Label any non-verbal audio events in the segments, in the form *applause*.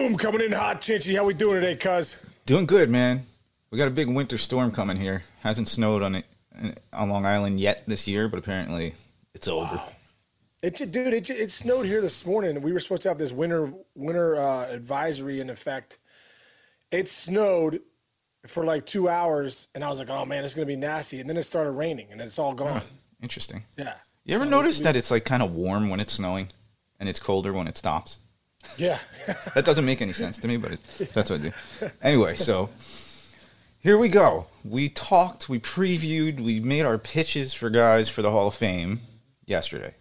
Boom, coming in hot, Chinchy. How we doing today, cuz? Doing good, man. We got a big winter storm coming here. Hasn't snowed on it on Long Island yet this year, but apparently it's over. Wow. It dude, it, it snowed here this morning. We were supposed to have this winter winter uh, advisory in effect. It snowed for like two hours, and I was like, "Oh man, it's gonna be nasty." And then it started raining, and it's all gone. Oh, interesting. Yeah. You ever so notice that it's like kind of warm when it's snowing, and it's colder when it stops? Yeah. *laughs* that doesn't make any sense to me, but it, that's what I do. Anyway, so here we go. We talked, we previewed, we made our pitches for guys for the Hall of Fame yesterday.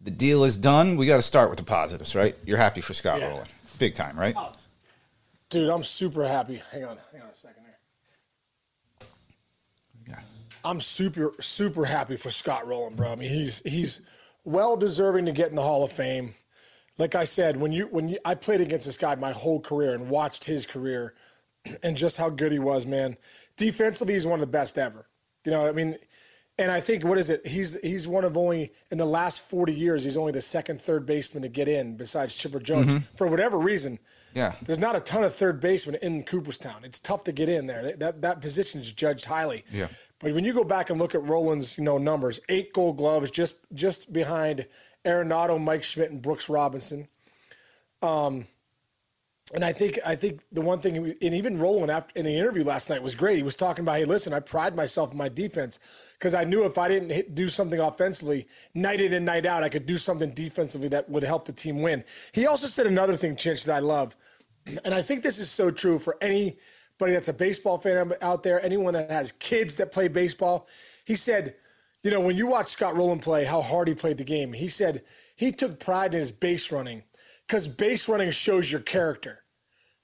The deal is done. We got to start with the positives, right? You're happy for Scott yeah. Rolen. Big time, right? Oh. Dude, I'm super happy. Hang on, hang on a second here. Yeah. I'm super, super happy for Scott Rolen, bro. I mean, he's he's well deserving to get in the Hall of Fame. Like I said, when you when you, I played against this guy my whole career and watched his career, *clears throat* and just how good he was, man. Defensively, he's one of the best ever. You know, I mean, and I think what is it? He's he's one of only in the last forty years. He's only the second third baseman to get in besides Chipper Jones mm-hmm. for whatever reason. Yeah, there's not a ton of third basemen in Cooperstown. It's tough to get in there. That that position is judged highly. Yeah, but when you go back and look at Rolen's you know numbers, eight Gold Gloves, just just behind Arenado, Mike Schmidt, and Brooks Robinson. Um, and I think I think the one thing, and even Rolen after in the interview last night was great. He was talking about, hey, listen, I pride myself in my defense because I knew if I didn't hit, do something offensively, night in and night out, I could do something defensively that would help the team win. He also said another thing, Chinch, that I love, and I think this is so true for anybody that's a baseball fan out there, anyone that has kids that play baseball. He said, you know, when you watch Scott Rolen play, how hard he played the game. He said he took pride in his base running because base running shows your character.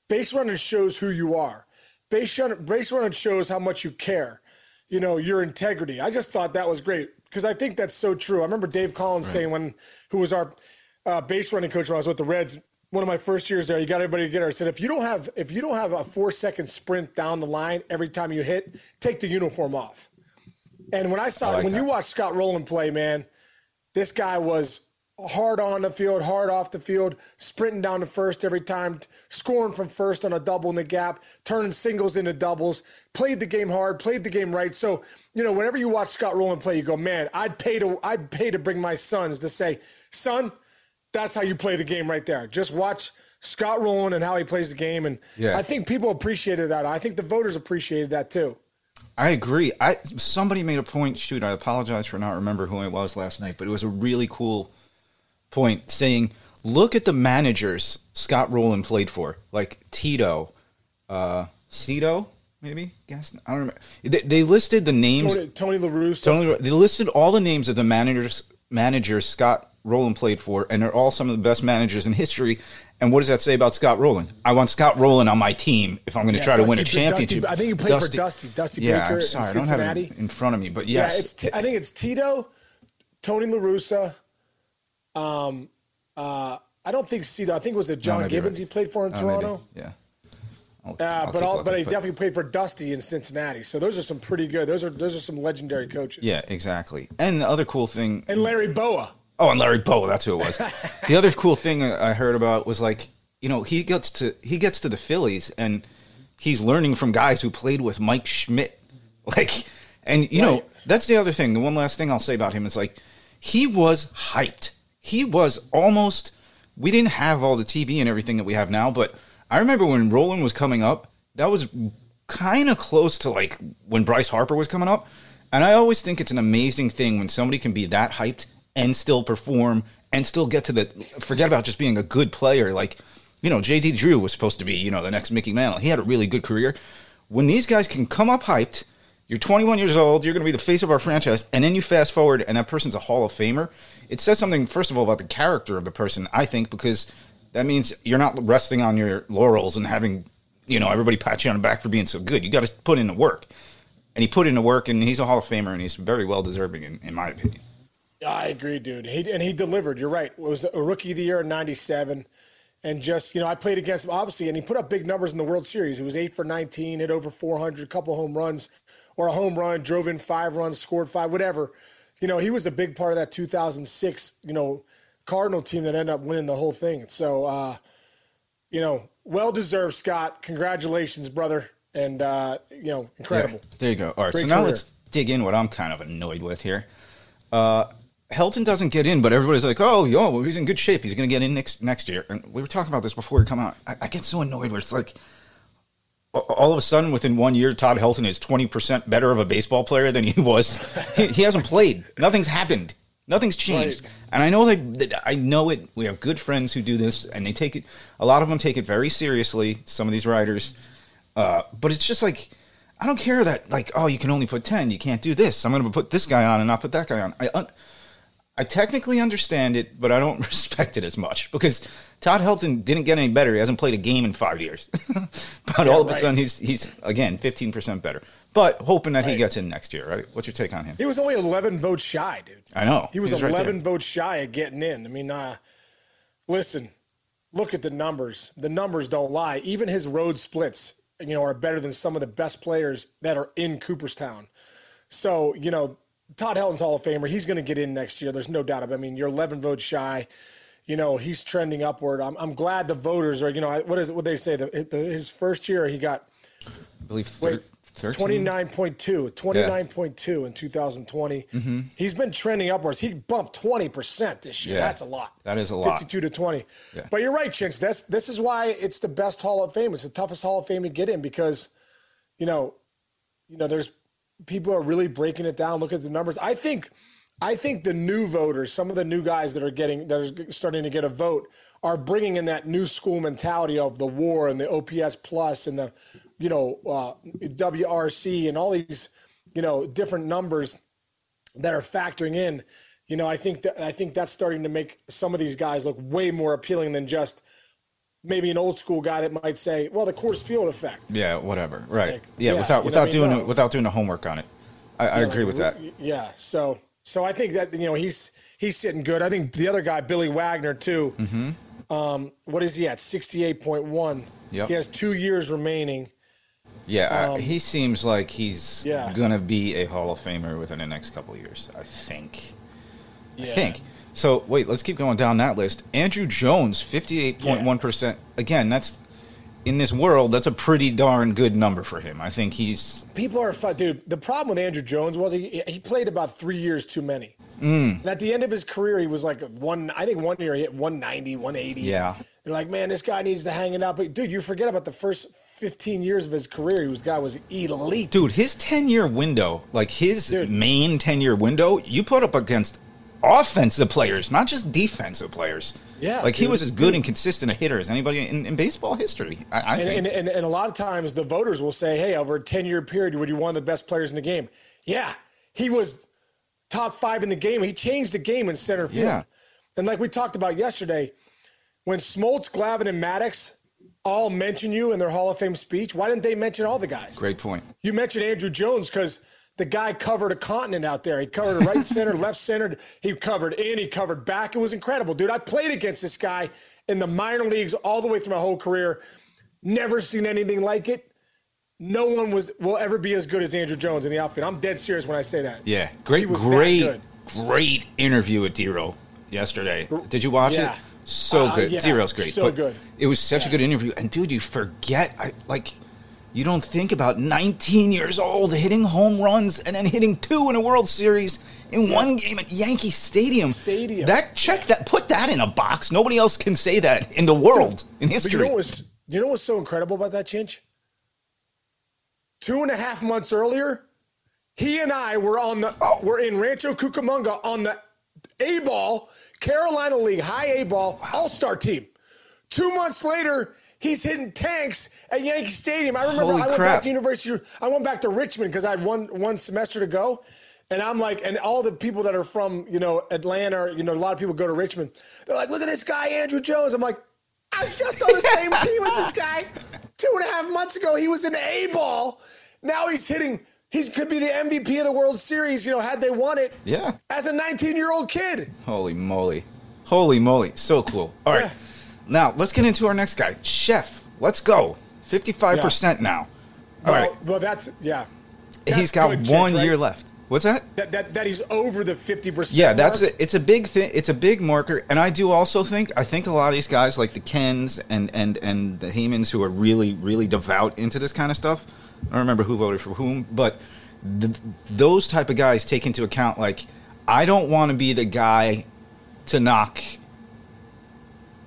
Base running shows who you are. Base, run, base running shows how much you care, you know, your integrity. I just thought that was great because I think that's so true. I remember Dave Collins right. saying when, who was our uh, base running coach when I was with the Reds, one of my first years there, you got everybody together. I said, if you don't have, if you don't have a four second sprint down the line every time you hit, take the uniform off. And when I saw, I like when that. you watched Scott Rolen play, man, this guy was hard on the field, hard off the field, sprinting down to first every time, scoring from first on a double in the gap, turning singles into doubles, played the game hard, played the game right. So, you know, whenever you watch Scott Rolen play, you go, man, I'd pay to I'd pay to bring my sons to say, son, that's how you play the game right there. Just watch Scott Rolen and how he plays the game. And yeah. I think people appreciated that. I think the voters appreciated that too. I agree. I somebody made a point. Shoot, I apologize for not remember who it was last night, but it was a really cool point saying, look at the managers Scott Rolen played for, like Tito, uh, Cito, maybe. Guess I don't remember. They, they listed the names. Tony, Tony La Russa. Tony, they listed all the names of the managers managers Scott Rolen played for, and they're all some of the best managers in history. And what does that say about Scott Rolen? I want Scott Rolen on my team if I'm going to yeah, try Dusty, to win a championship. Dusty, I think you played Dusty, for Dusty. Dusty yeah, Baker I'm sorry, I don't have it in front of me, but yes, yeah, it's t- I think it's Tito, Tony La Russa, um, uh, I don't think Cito. I think it was a John no, Gibbons right. he played for in oh, Toronto. Maybe. Yeah. I'll, uh, I'll but all, but he definitely played for Dusty in Cincinnati. So those are some pretty good. Those are those are some legendary coaches. Yeah, exactly. And the other cool thing. And Larry Bowa. Oh, and Larry Bowa. That's who it was. *laughs* the other cool thing I heard about was like you know he gets to he gets to the Phillies and he's learning from guys who played with Mike Schmidt. *laughs* Like, and you right. know that's the other thing. The one last thing I'll say about him is like he was hyped he was almost. We didn't have all the TV and everything that we have now, but I remember when Rolen was coming up, that was kind of close to like when Bryce Harper was coming up. And I always think it's an amazing thing when somebody can be that hyped and still perform and still get to the forget about just being a good player. Like, you know, JD Drew was supposed to be, you know, the next Mickey Mantle. He had a really good career. When these guys can come up hyped, you're 21 years old, you're going to be the face of our franchise, and then you fast forward and that person's a Hall of Famer it says something first of all about the character of the person i think because that means you're not resting on your laurels and having you know everybody pat you on the back for being so good you got to put in the work and he put in the work and he's a hall of famer and he's very well deserving in, in my opinion i agree dude he, and he delivered you're right it was a rookie of the year in 97 and just you know i played against him obviously and he put up big numbers in the world series he was 8 for 19 hit over 400 a couple home runs or a home run drove in five runs scored five whatever you know, he was a big part of that 2006, you know, Cardinal team that ended up winning the whole thing. So, uh, you know, well deserved, Scott. Congratulations, brother, and uh, you know, incredible. Yeah, there you go. All right, Great so now career. let's dig in what I'm kind of annoyed with here. Uh, Helton doesn't get in, but everybody's like, "Oh, yo, well, he's in good shape. He's going to get in next next year." And we were talking about this before we come out. I, I get so annoyed where it's like, all of a sudden, within one year, Todd Helton is twenty percent better of a baseball player than he was. *laughs* he, he hasn't played. Nothing's happened. Nothing's changed. Right. And I know they, that I know it. We have good friends who do this, and they take it. A lot of them take it very seriously. Some of these writers, uh, but it's just like I don't care that like oh you can only put ten. You can't do this. I'm going to put this guy on and not put that guy on. I I technically understand it, but I don't *laughs* respect it as much because Todd Helton didn't get any better. He hasn't played a game in five years, *laughs* but all of a sudden he's he's again 15 percent better. But hoping that he gets in next year. Right? What's your take on him? He was only 11 votes shy, dude. I know He was He's right 11 there. votes shy of getting in. I mean, uh, listen, look at the numbers. The numbers don't lie. Even his road splits, you know, are better than some of the best players that are in Cooperstown. So, you know, Todd Helton's Hall of Famer. He's going to get in next year. There's no doubt about it. I mean, you're 11 votes shy. You know, he's trending upward. I'm, I'm glad the voters are, you know, what is it, what they say? The, the, his first year, he got I believe Wait, thir- 13? 29.2, 29.2 in 2020. Mm-hmm. He's been trending upwards. He bumped 20% this year. Yeah, That's a lot. that is a lot. 52 to 20. Yeah. But you're right, Chinch. That's this is why it's the best Hall of Fame. It's the toughest Hall of Fame to get in because, you know, you know, there's people are really breaking it down. Look at the numbers. I think I think the new voters, some of the new guys that are getting that are starting to get a vote are bringing in that new school mentality of the war and the OPS plus and the you know uh, WRC and all these you know different numbers that are factoring in. You know, I think that I think that's starting to make some of these guys look way more appealing than just maybe an old school guy that might say, "Well, the Coors Field effect." Yeah, whatever. Right. Like, yeah, yeah, without without I mean? doing No. without doing the homework on it. I, I agree with that. Yeah. So so I think that you know he's he's sitting good. I think the other guy, Billy Wagner, too. Mm-hmm. Um, what is he at? Sixty eight point one. Yep. He has two years remaining. Yeah, I- he seems like he's Um, yeah. gonna be a Hall of Famer within the next couple of years. I think. I think. So wait, let's keep going down that list. Andruw Jones, fifty-eight point one percent. Again, that's in this world. That's a pretty darn good number for him. I think he's People are fun, dude. The problem with Andruw Jones was he he played about three years too many. Mm. And at the end of his career, he was like one. I think one year he hit 190, 180. Yeah. They're like, man, this guy needs to hang it out. But dude, you forget about the first 15 years of his career. He was guy was elite. dude. His ten-year window, like his Dude. main ten-year window, you put up against offensive players, not just defensive players. Yeah, like he was as good and consistent a hitter as anybody in, in baseball history. I, I And, think. and, and, and a lot of times the voters will say, hey, over a 10 year period, would you one of the best players in the game? Yeah, he was top five in the game. He changed the game in center field. Yeah. And like we talked about yesterday, when Smoltz, Glavine, and Maddux all mention you in their Hall of Fame speech, why didn't they mention all the guys? Great point. You mentioned Andruw Jones because the guy covered a continent out there. He covered right center, left center. He covered in, he covered back. It was incredible, dude. I played against this guy in the minor leagues all the way through my whole career. Never seen anything like it. No one was will ever be as good as Andruw Jones in the outfit. I'm dead serious when I say that. Yeah, great, was that great, good. great interview with Dero yesterday. Did you watch Yeah. it? So Uh, good. yeah, Dero's great. so but good. It was such a good interview. And dude, you forget, I like, you don't think about 19 years old hitting home runs and then hitting two in a World Series in one game at Yankee Stadium. Stadium. That check that put that in a box. Nobody else can say that in the world in But history. you know what was you know what's so incredible about that, Chinch? Two and a half months earlier, he and I were on the oh, were in Rancho Cucamonga on the A ball Carolina League High A ball All Star team. Two months later, he's hitting tanks at Yankee Stadium. I remember Holy I went crap. back to University. I went back to Richmond because I had one one semester to go. And I'm like, and all the people that are from, you know, Atlanta, you know, a lot of people go to Richmond. They're like, look at this guy, Andruw Jones. I'm like, I was just on the same *laughs* team as this guy two and a half months ago. He was an A ball. Now he's hitting. He could be the MVP of the World Series. You know, had they won it. Yeah. As a 19 year old kid. Holy moly. Holy moly. So cool. All right. Yeah. Now, let's get into our next guy. Sheff. Let's go. 55% now. All well, right. Well, that's yeah. He's That's got good, one right? year left. What's that? That that, that he's over the fifty percent. Yeah, that's a, it's a big thing. It's a big marker, and I do also think I think a lot of these guys like the Kens and and and the Heymans who are really really devout into this kind of stuff. I don't remember who voted for whom, but th those type of guys take into account like I don't want to be the guy to knock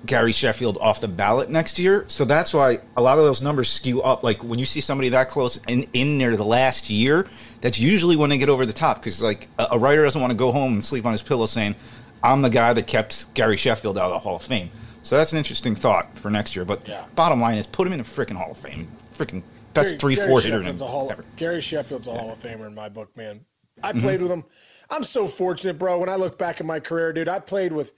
Gary Sheffield off the ballot next year. So that's why a lot of those numbers skew up. Like when you see somebody that close in, in near the last year, that's usually when they get over the top. Because like a, a writer doesn't want to go home and sleep on his pillow saying, "I'm the guy that kept Gary Sheffield out of the Hall of Fame." So that's an interesting thought for next year. But Yeah. bottom line is, put him in a freaking Hall of Fame. Freaking best Gary- three Gary four hitter. In Hall, ever. Gary Sheffield's a Hall of Famer in my book, man. I Mm-hmm. played with him. I'm so fortunate, bro. When I look back at my career, dude, I played with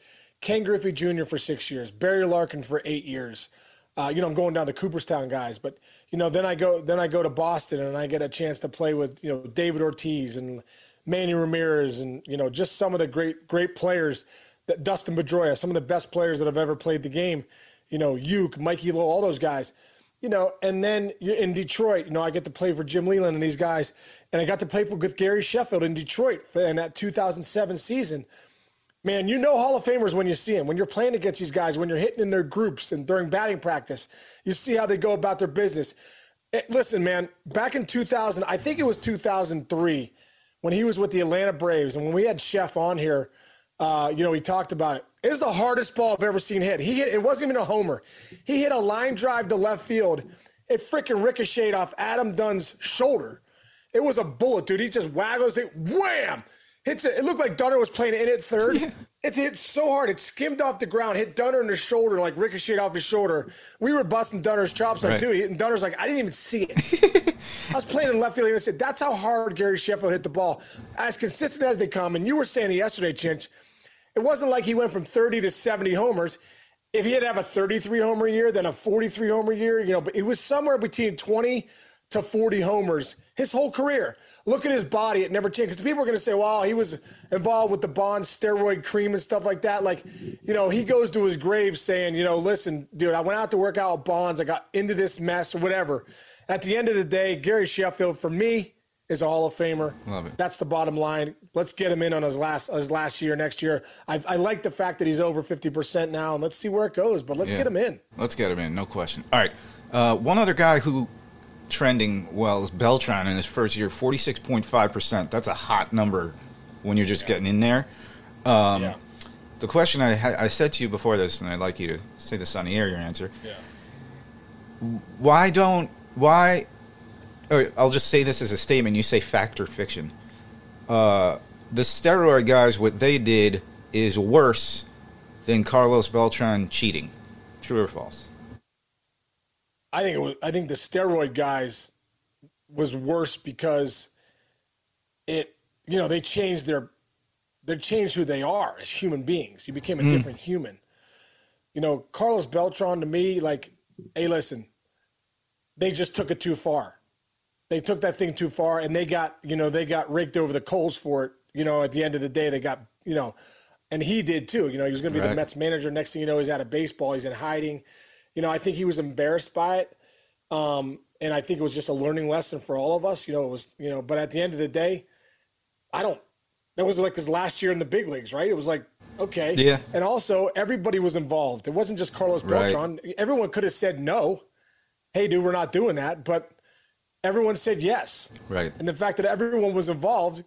Ken Griffey Jr. for six years, Barry Larkin for eight years. Uh, you know, I'm going down the Cooperstown guys, but you know, then I go then I go to Boston and I get a chance to play with you know David Ortiz and Manny Ramirez and you know just some of the great great players that Dustin Pedroia, some of the best players that have ever played the game. You know, Youk, Mikey Lowell, all those guys you know, and then in Detroit, you know, I get to play for Jim Leyland and these guys, and I got to play for with Gary Sheffield in Detroit in that 2007 season. Man, you know Hall of Famers when you see them. When you're playing against these guys, when you're hitting in their groups and during batting practice, you see how they go about their business. Eh, listen, man, back in 2000, I think it was 2003, when he was with the Atlanta Braves, and when we had Sheff on here, uh, you know, he talked about it. It is the hardest ball I've ever seen hit. He hit, it wasn't even a homer. He hit a line drive to left field. It freaking ricocheted off Adam Dunn's shoulder. It was a bullet, dude. He just waggles it, wham! Hits it. It looked like Dunner was playing in at third. It hit so hard, it skimmed off the ground, hit Dunner in the shoulder, like ricocheted off his shoulder. We were busting Dunner's chops, like, Right. dude. And Dunner's like, I didn't even see it. *laughs* I was playing in left field, and I said, that's how hard Gary Sheffield hit the ball. As consistent as they come, and you were saying it yesterday, Chinch, it wasn't like he went from 30 to 70 homers. If he had to have a 33 homer year, then a 43 homer year, you know, but it was somewhere between 20 to 40 homers his whole career. Look at his body; it never changed. Because people are going to say, "Well, he was involved with the Bond steroid cream and stuff like that." Like, you know, he goes to his grave saying, "You know, listen, dude, I went out to work out Bonds. I got into this mess or whatever." At the end of the day, Gary Sheffield, for me, is a Hall of Famer. Love it. That's the bottom line. Let's get him in on his last his last year next year. I, I like the fact that he's over fifty percent now, and let's see where it goes. But let's Yeah. get him in. Let's get him in, no question. All right. Uh, one other guy who trending well is Beltran in his first year, 46.5%. That's a hot number when you're just getting in there. Um, yeah, The question I, ha- I said to you before this, and I'd like you to say this on the air, your answer. yeah. Why don't, why, or I'll just say this as a statement. You say fact or fiction. Uh, the steroid guys, what they did is worse than Carlos Beltran cheating. True or false? I think it was. I think the steroid guys was worse because it. You know, they changed their. They changed who they are as human beings. You became a hmm. different human. You know, Carlos Beltran to me, like, hey, listen, they just took it too far. They took that thing too far, and they got, you know, they got raked over the coals for it. You know, at the end of the day, they got, you know, and he did too. You know, he was going to be the Mets manager. Next thing you know, he's out of baseball. He's in hiding. You know, I think he was embarrassed by it. Um, and I think it was just a learning lesson for all of us. You know, it was, you know, but at the end of the day, I don't, that was like his last year in the big leagues, right? It was like, okay. Yeah. And also, everybody was involved. It wasn't just Carlos Right. Beltran. Everyone could have said no. Hey, dude, we're not doing that. But everyone said yes. Right. And the fact that everyone was involved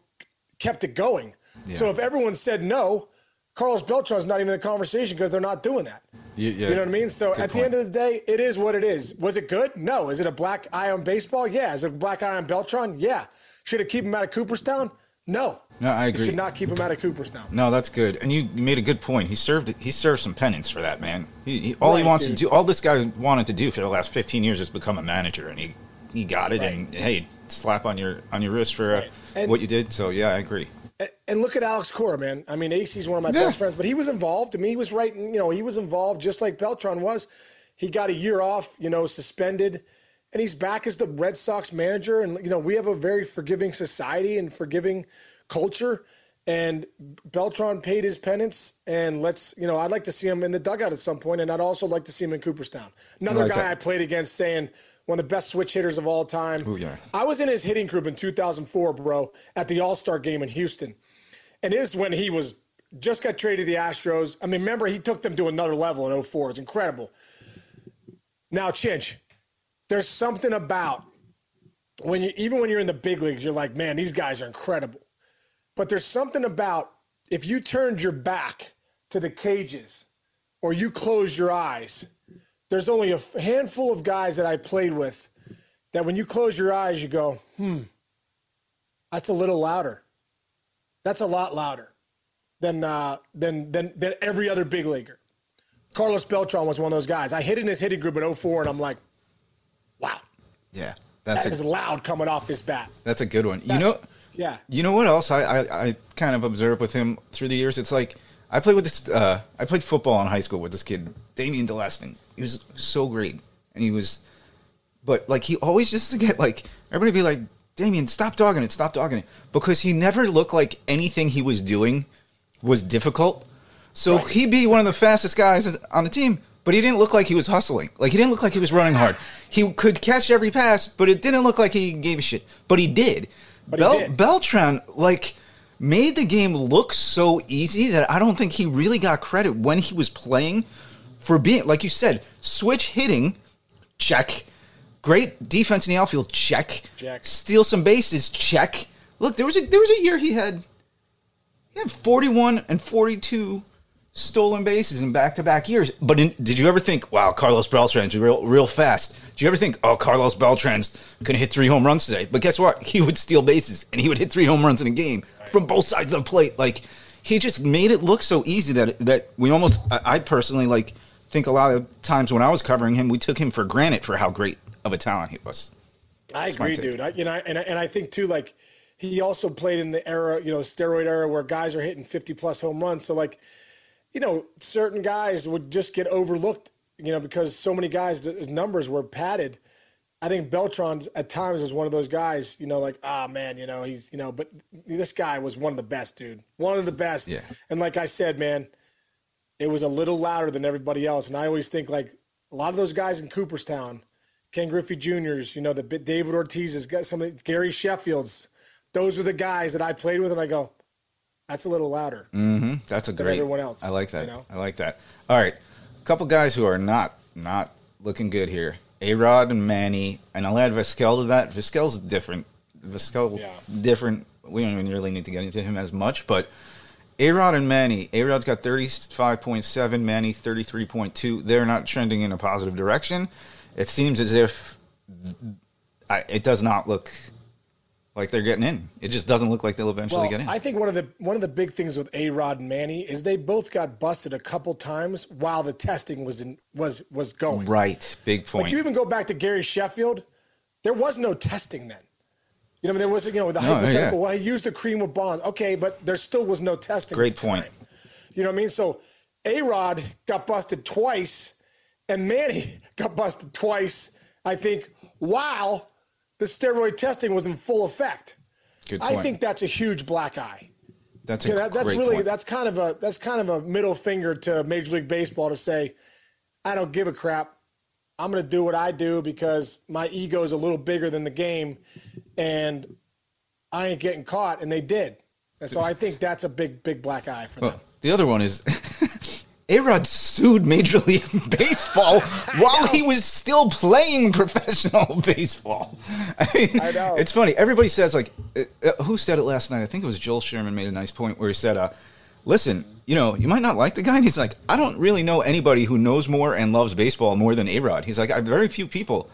kept it going. So if everyone said no, Carlos Beltran's not even in the conversation because they're not doing that. You, yeah. You know what I mean? So Good at the end of the day, it is what it is. Was it good? No. Is it a black eye on baseball? Yeah. Is it a black eye on Beltran? Yeah. Should it keep him out of Cooperstown? No. No, I You agree. should not keep him out of Cooperstown. No, that's good, and you, made a good point. He served he served some penance for that man. He, he, all he wants dude. to do, all this guy wanted to do for the last fifteen years is become a manager, and he he got it. Right. And hey, slap on your on your wrist for uh, Right. What you did. So yeah, I agree. And- look at Alex Cora, man. I mean, AC's one of my Yeah. best friends, but he was involved. I mean, he was writing, you know, he was involved just like Beltran was. He got a year off, you know, suspended, and he's back as the Red Sox manager. And, you know, we have a very forgiving society and forgiving culture. And Beltran paid his penance, and let's you know I'd like to see him in the dugout at some point, and I'd also like to see him in Cooperstown. Another like guy that. I played against, saying one of the best switch hitters of all time. Ooh, yeah. I was in his hitting group in 2004, bro, at the All Star game in Houston, and this is when he was just got traded to the Astros. I mean, remember he took them to another level in 04. It's incredible. Now, Chinch, there's something about when you even when you're in the big leagues, you're like, man, these guys are incredible. But there's something about if you turned your back to the cages or you closed your eyes, there's only a handful of guys that I played with that when you close your eyes, you go, hmm, that's a little louder. That's a lot louder than uh, than than than every other big leaguer. Carlos Beltran was one of those guys. I hit in his hitting group in 04, and I'm like, wow, Yeah, that's that is a loud coming off his bat. that's a good one. You know, yeah. you know what else I, I I kind of observed with him through the years. It's like I played with this. Uh, I played football in high school with this kid, Damian Delestin. He was so great, and he was, but like he always just to get like everybody be like, Damien, stop dogging it, stop dogging it, because he never looked like anything he was doing was difficult. So Right. he'd be one of the fastest guys on the team, but he didn't look like he was hustling. Like he didn't look like he was running hard. *laughs* He could catch every pass, but it didn't look like he gave a shit. But he did. But he did. Beltran like made the game look so easy that I don't think he really got credit when he was playing for being like you said, switch hitting, check. Great defense in the outfield, check. Check. Steal some bases, check. Look, there was a there was a year he had he had 41 and 42 stolen bases in back-to-back years. But in, did you ever think, wow, Carlos Beltran's real real fast? Did you ever think, oh, Carlos Beltran's going to hit three home runs today? But guess what? He would steal bases and he would hit three home runs in a game from both sides of the plate. Like he just made it look so easy that that we almost I, I personally like think a lot of times when I was covering him, we took him for granted for how great of a talent he was. I agree, dude. I, you know, and I- and I think too, like he also played in the era, you know, steroid era where guys are hitting fifty plus home runs. So like, you know, certain guys would just get overlooked, you know, because so many guys his numbers were padded. I think Beltran at times was one of those guys, you know, like ah man, you know he's you know, but this guy was one of the best, dude, one of the best. Yeah. And like I said, man, it was a little louder than everybody else. And I always think like a lot of those guys in Cooperstown, Ken Griffey Jr.'s, you know, the David Ortiz's, got some of the- Gary Sheffield's. Those are the guys that I played with, and I go, that's a little louder. Mm-hmm. That's a great. everyone else, I like that. you know? I like that. All right, a couple guys who are not not looking good here. A Rod and Manny, and I'll add Vizquel to that. Vizquel's different. Vizquel Yeah. different. We don't even really need to get into him as much, but A Rod and Manny. A Rod's got thirty five point seven. Manny thirty three point two. They're not trending in a positive direction. It seems as if I, it does not look like they're getting in. It just doesn't look like they'll eventually Well, get in. I think one of the one of the big things with A Rod and Manny is they both got busted a couple times while the testing was in was was going. right, big point. Like you even go back to Gary Sheffield, there was no testing then. You know, I mean, there was you know the No, hypothetical. yeah. Well, he used the cream with Bonds, okay, but there still was no testing. Great point. time. You know what I mean? So A Rod got busted twice, and Manny *laughs* got busted twice. I think while the steroid testing was in full effect. Good I think that's a huge black eye. That's a Yeah, that, that's great really point. that's kind of a that's kind of a middle finger to Major League Baseball to say, I don't give a crap. I'm going to do what I do because my ego is a little bigger than the game, and I ain't getting caught. And they did, and so I think that's a big big black eye for them. The other one is *laughs* A Rod sued Major League *laughs* Baseball *laughs* while he was still playing professional *laughs* baseball. I mean, I know. it's funny. Everybody says like, uh, uh, who said it last night? I think it was Joel Sherman made a nice point where he said, uh, "Listen, you know, you might not like the guy." And he's like, "I don't really know anybody who knows more and loves baseball more than Arod." He's like, "I very few people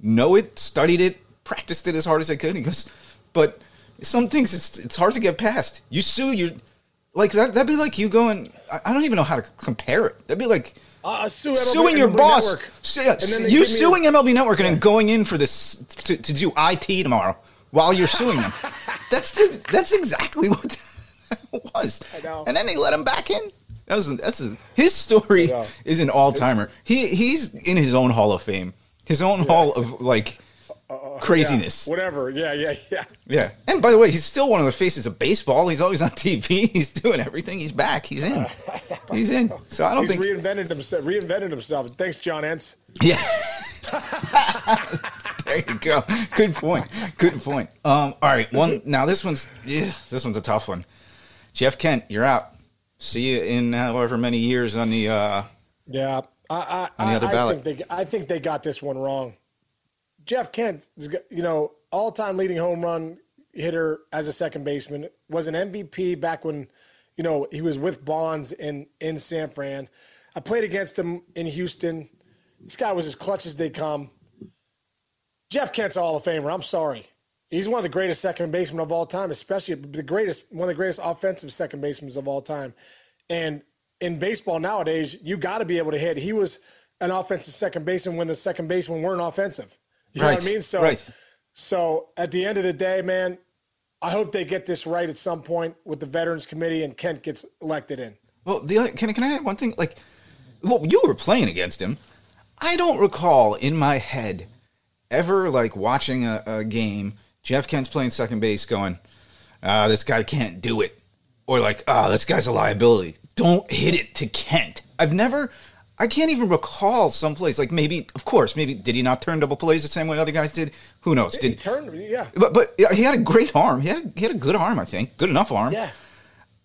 know it, studied it, practiced it as hard as they could." He goes, "But some things it's it's hard to get past. You sue you." Like that, that'd be like you going. I I don't even know how to compare it. That'd be like Uh, sue MLB suing your MLB boss, Network. Su- yeah, then they you give me a- suing MLB Network and then going in for this to, to do IT tomorrow while you're suing them. *laughs* that's the, that's exactly what *laughs* that was. I know. And then they let him back in. That was that's his story know. is an all timer. He he's in his own Hall of Fame, his own Hall of like craziness. Yeah, whatever. Yeah, yeah, yeah. Yeah. And by the way, he's still one of the faces of baseball. He's always on *laughs* TV. He's doing everything. He's back. He's in. *laughs* He's in. So I don't He's think. reinvented himself. Reinvented himself. Thanks, John Entz. Yeah. *laughs* there you go. Good point. Good point. Um, all right. One now this one's yeah, this one's a tough one. Jeff Kent, you're out. See you in however many years on the uh Yeah, I, I, On the other I, ballot. Think they, I think they got this one wrong. Jeff Kent, you know, all-time leading home run hitter as a second baseman, was an MVP back when, you know, he was with Bonds in in San Fran. I played against him in Houston. This guy was as clutch as they come. Jeff Kent's a Hall of Famer. I'm sorry. He's one of the greatest second basemen of all time, especially the greatest, one of the greatest offensive second basemen of all time. And in baseball nowadays, you got to be able to hit. He was an offensive second baseman when the second basemen weren't offensive. You know what I mean? So, right. so at the end of the day, man, I hope they get this right at some point with the Veterans Committee and Kent gets elected in. Well, the other, can can I add one thing? Like, well, you were playing against him. I don't recall in my head ever like watching a, a game. Jeff Kent's playing second base, going, "Ah, this guy can't do it," or like, "Ah, this guy's a liability. Don't hit it to Kent." I've never. I can't even recall some plays. like maybe, of course, maybe did he not turn double plays the same way other guys did? Who knows? Did he turn? yeah, but but he had a great arm. He had a, he had a good arm, I think, good enough arm. yeah.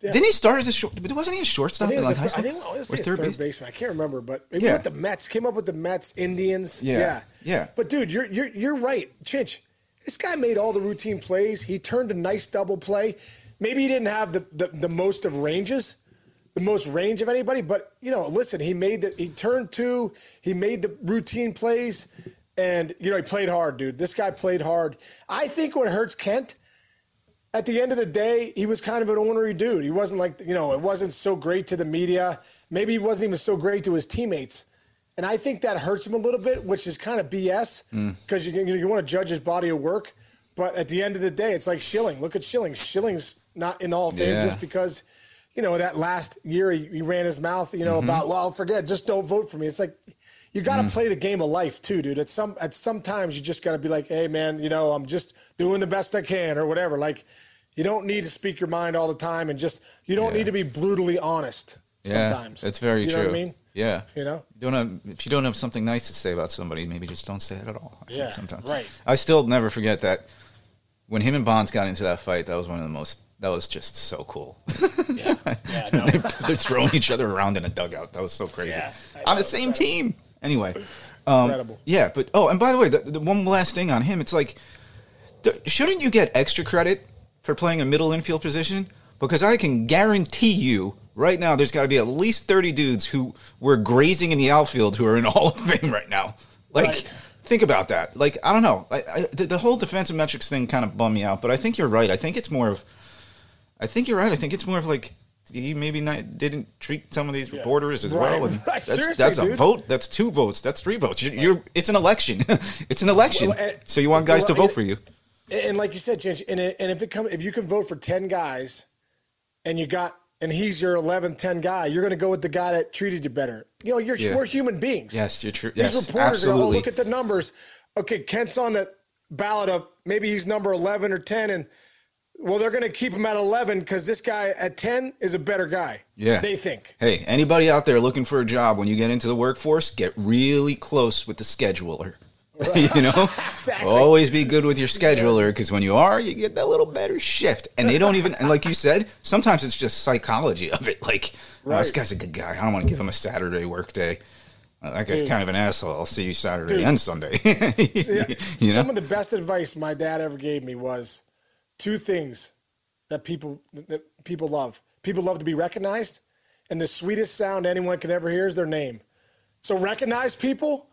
yeah. Didn't he start as a short? But wasn't he a shortstop I think, in it like was high the, I think I Or say third third, base? baseman. I can't remember, but maybe Yeah. with the Mets came up with the Mets, Indians. Yeah. yeah, Yeah. But dude, you're you're you're right, Chinch. This guy made all the routine plays. He turned a nice double play. Maybe he didn't have the, the, the most of ranges, the most range of anybody, but you know, listen, he made the he turned two, he made the routine plays, and you know, he played hard, dude. This guy played hard. I think what hurts Kent at the end of the day, he was kind of an ornery dude. He wasn't like, you know, it wasn't so great to the media. Maybe he wasn't even so great to his teammates. And I think that hurts him a little bit, which is kind of BS because mm. you, you, you want to judge his body of work. But at the end of the day, it's like Schilling. Look at Schilling. Schilling's not in the Hall of Fame Yeah. just because, you know, that last year he, he ran his mouth, you know, mm-hmm. about, well, forget, just don't vote for me. It's like, you got to mm. play the game of life too, dude. At some at some times you just got to be like, hey man, you know, I'm just doing the best I can or whatever. Like, you don't need to speak your mind all the time, and just you don't Yeah. need to be brutally honest. yeah, Sometimes that's very you true. know what I mean? Yeah. You know? don't have, if you don't have something nice to say about somebody, maybe just don't say it at all. I think Yeah, sometimes. right. I still never forget that when him and Bonds got into that fight. That was one of the most. That was just so cool. *laughs* Yeah, yeah, no. *laughs* they're, they're throwing each other around in a dugout. That was so crazy. Yeah, on the same team. Anyway. Um, Incredible. Yeah, but oh, and by the way, the, the one last thing on him, it's like, th- shouldn't you get extra credit for playing a middle infield position? Because I can guarantee you right now, there's got to be at least thirty dudes who were grazing in the outfield who are in *laughs* Hall of Fame right now. Like, Right. think about that. Like, I don't know. I, I, the, the whole defensive metrics thing kind of bummed me out, but I think you're right. I think it's more of, I think you're right. I think it's more of like. He maybe not, didn't treat some of these reporters as Right. well, and *laughs* Right. that's, that's a vote. That's two votes. That's three votes. You're, you're it's an election. *laughs* it's an election. Well, and- so you want guys to vote and- for you. And like you said, Chinch, and, and if it come if you can vote for ten guys, and you got and he's your 11th, 10 guy, you're going to go with the guy that treated you better. You know, you're Yeah. we're human beings. Yes, you're true. These Yes, reporters are, oh, look at the numbers. Okay, Kent's on the ballot of maybe he's number 11 or 10, and well, they're going to keep him at 11 because this guy at 10 is a better guy. Yeah. They think. Hey, anybody out there looking for a job when you get into the workforce, get really close with the scheduler. *laughs* you know, *laughs* Exactly. always be good with your scheduler because when you are, you get that little better shift. And they don't even, and like you said, sometimes it's just psychology of it. Like, oh, this guy's a good guy. I don't want to give him a Saturday work day. Uh, that guy's Dude. kind of an asshole. I'll see you Saturday Dude. and Sunday. *laughs* Yeah. you Some of the best advice my dad ever gave me was two things that people that people love. People love to be recognized, and the sweetest sound anyone can ever hear is their name. So recognize people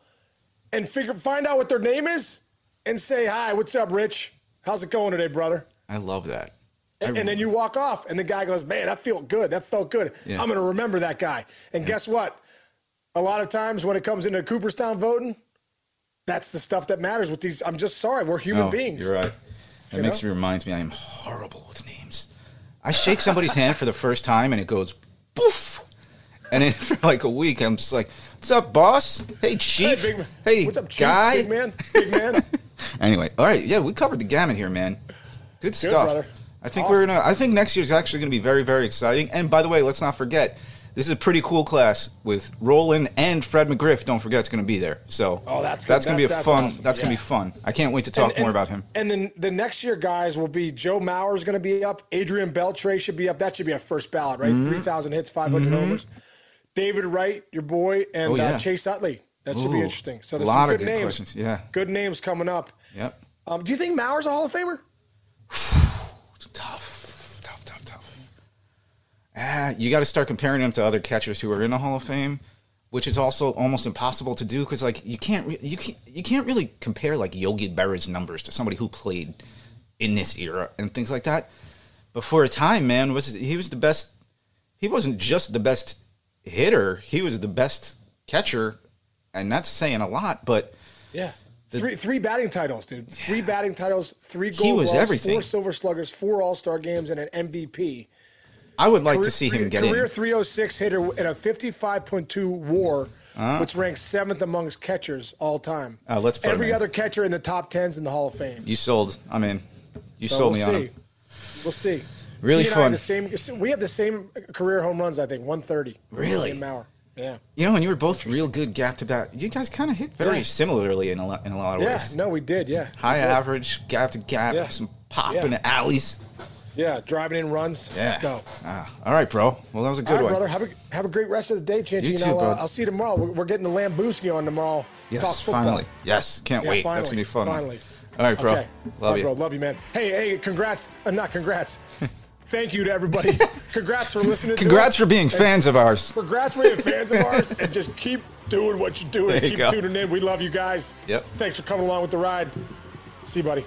and figure find out what their name is and say, "Hi, what's up, Rich? How's it going today, brother?" I love that. And, and then you walk off, and the guy goes, "Man, that felt good. That felt good. Yeah. I'm going to remember that guy." And guess what? A lot of times when it comes into Cooperstown voting, that's the stuff that matters. With these, I'm just sorry, we're human No, beings. You're right. That You makes know? me reminds me I am horrible with names. I shake somebody's hand for the first time and it goes poof. And then *laughs* for like a week I'm just like, What's up, boss? Hey Hey, chief. big, Hey, what's up, Chief? guy. Big man, big man. *laughs* anyway, all right, yeah, we covered the gamut here, man. Good stuff. brother. I think we're gonna. I think next year's actually gonna be very, very exciting. And by the way, let's not forget, this is a pretty cool class with Rolen and Fred McGriff. Don't forget, it's gonna be there. So Oh, that's that's gonna be a fun. awesome. That's gonna be fun. I can't wait to talk more about him. And then the next year guys will be Joe Mauer's going to be up. Adrian Beltre should be up. That should be a first ballot, right? Mm-hmm. 3,000 hits, 500 homers. David Wright, your boy, and Oh, yeah. uh, Chase Utley. That should be interesting. So a there's lot some of good, good names. questions. Yeah. Good names coming up. Yep. Um, do you think Mauer's a Hall of Famer? *sighs* Tough, tough. Ah, you got to start comparing him to other catchers who are in the Hall of Fame, which is also almost impossible to do because like you can't re- you can't, you can't really compare like Yogi Berra's numbers to somebody who played in this era and things like that. But for a time, man, was he was the best. He wasn't just the best hitter; he was the best catcher, and that's saying a lot. But Yeah. three three batting titles, dude. Three batting titles, three He gold gloves, everything. four silver sluggers, four all star games, and an MVP. I would like Career- to see him get career in. 306 hitter and a 55.2 WAR, which ranks seventh amongst catchers all time. Uh, let's every other catcher in the top tens in the Hall of Fame. You sold. I'm in. You So sold we'll me see. on him. We'll see. Really He and I have fun. the same. We have the same career home runs. I think 130. Really? Mauer. Yeah. You know, and you were both real good gap to gap. You guys kind of hit very Yeah. similarly in a lot, in a lot of Yeah. ways. No, we did. Yeah. High We did. average, gap to gap, Yeah. some pop Yeah. in the alleys. Yeah. Driving in runs. Yeah. Let's go. Ah, all right, bro. Well, that was a good right, one. brother. Have a have a great rest of the day, Chancey. You too, I'll, uh. I'll see you tomorrow. We're, we're getting the Lambuski on tomorrow. Yes, finally. Yes, can't Yeah, wait. Finally, That's gonna be fun. Finally. All right, bro. Okay. Love All right, you. bro. Love you, man. Hey, hey, congrats. Uh, not congrats. *laughs* Thank you to everybody. *laughs* congrats for listening to this. Congrats to for being fans of ours. Congrats for being fans of ours. And just keep doing what you're doing. You keep go. tuning in. We love you guys. Yep. Thanks for coming along with the ride. See you, buddy.